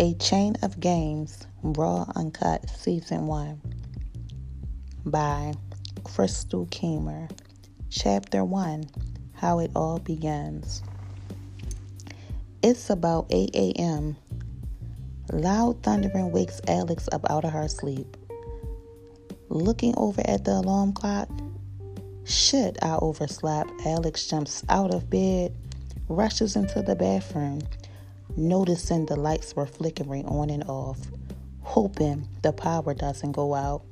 A Chain of Games, Raw Uncut, Season 1 by Crystal Keemer. Chapter 1 How It All Begins. It's about 8 a.m. Loud thundering wakes Alex up out of her sleep. Looking over at the alarm clock, shit, I overslept. Alex jumps out of bed, rushes into the bathroom noticing the lights were flickering on and off, hoping the power doesn't go out.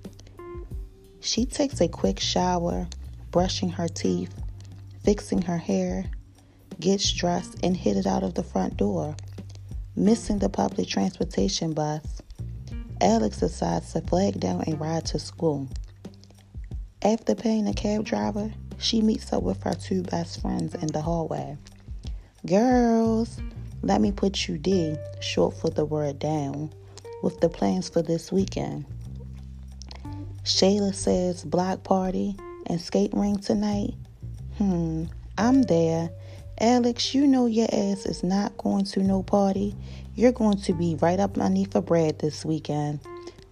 She takes a quick shower, brushing her teeth, fixing her hair, gets dressed, and headed out of the front door. Missing the public transportation bus, Alex decides to flag down and ride to school. After paying the cab driver, she meets up with her two best friends in the hallway. Girls, let me put you D, short for the word down, with the plans for this weekend. Shayla says block party and skate ring tonight. Hmm, I'm there. Alex, you know your ass is not going to no party. You're going to be right up underneath a bread this weekend.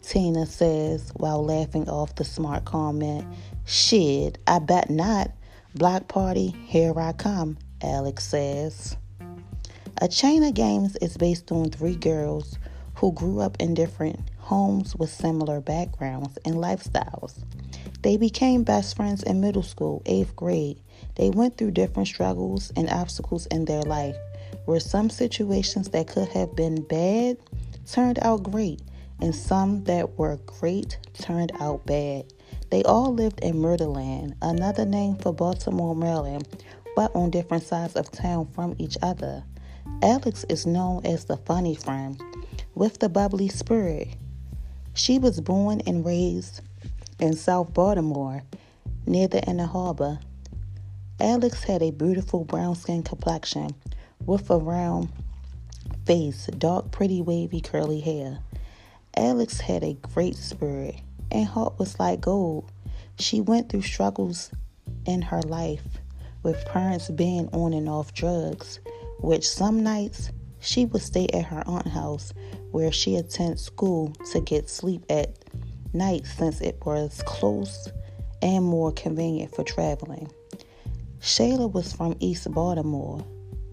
Tina says while laughing off the smart comment. Shit, I bet not. Block party, here I come, Alex says. A Chain of Games is based on three girls who grew up in different homes with similar backgrounds and lifestyles. They became best friends in middle school, eighth grade. They went through different struggles and obstacles in their life, where some situations that could have been bad turned out great, and some that were great turned out bad. They all lived in Murderland, another name for Baltimore, Maryland, but on different sides of town from each other. Alex is known as the funny friend with the bubbly spirit. She was born and raised in South Baltimore near the Inner Harbor. Alex had a beautiful brown skin complexion with a round face, dark, pretty, wavy, curly hair. Alex had a great spirit and heart was like gold. She went through struggles in her life with parents being on and off drugs which some nights she would stay at her aunt's house where she attends school to get sleep at night since it was close and more convenient for traveling. Shayla was from East Baltimore,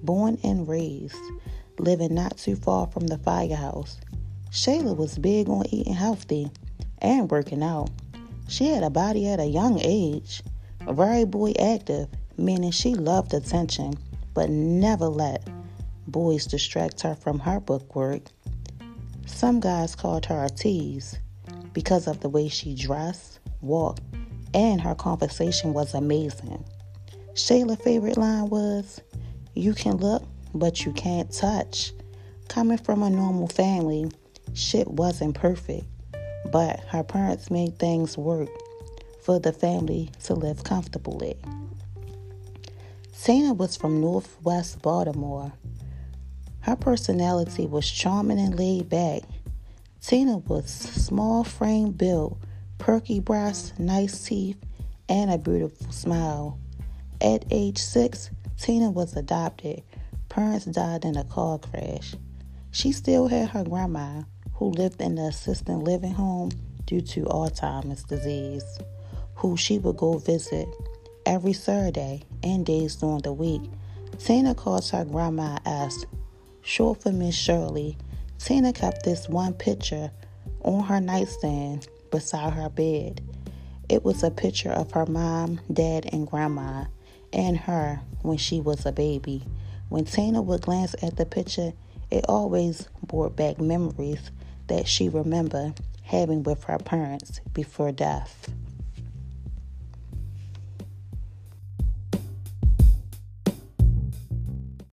born and raised, living not too far from the firehouse. Shayla was big on eating healthy and working out. She had a body at a young age, very boy active, meaning she loved attention but never let boys distract her from her book work. Some guys called her a tease because of the way she dressed, walked, and her conversation was amazing. Shayla's favorite line was, You can look, but you can't touch. Coming from a normal family, shit wasn't perfect, but her parents made things work for the family to live comfortably. Tina was from Northwest Baltimore. Her personality was charming and laid back. Tina was small frame built, perky breasts, nice teeth, and a beautiful smile. At age six, Tina was adopted. Parents died in a car crash. She still had her grandma, who lived in the assisted living home due to Alzheimer's disease, who she would go visit every Saturday and days during the week. Tina calls her grandma as short for Miss Shirley. Tina kept this one picture on her nightstand beside her bed. It was a picture of her mom, dad, and grandma, and her when she was a baby. When Tina would glance at the picture, it always brought back memories that she remembered having with her parents before death.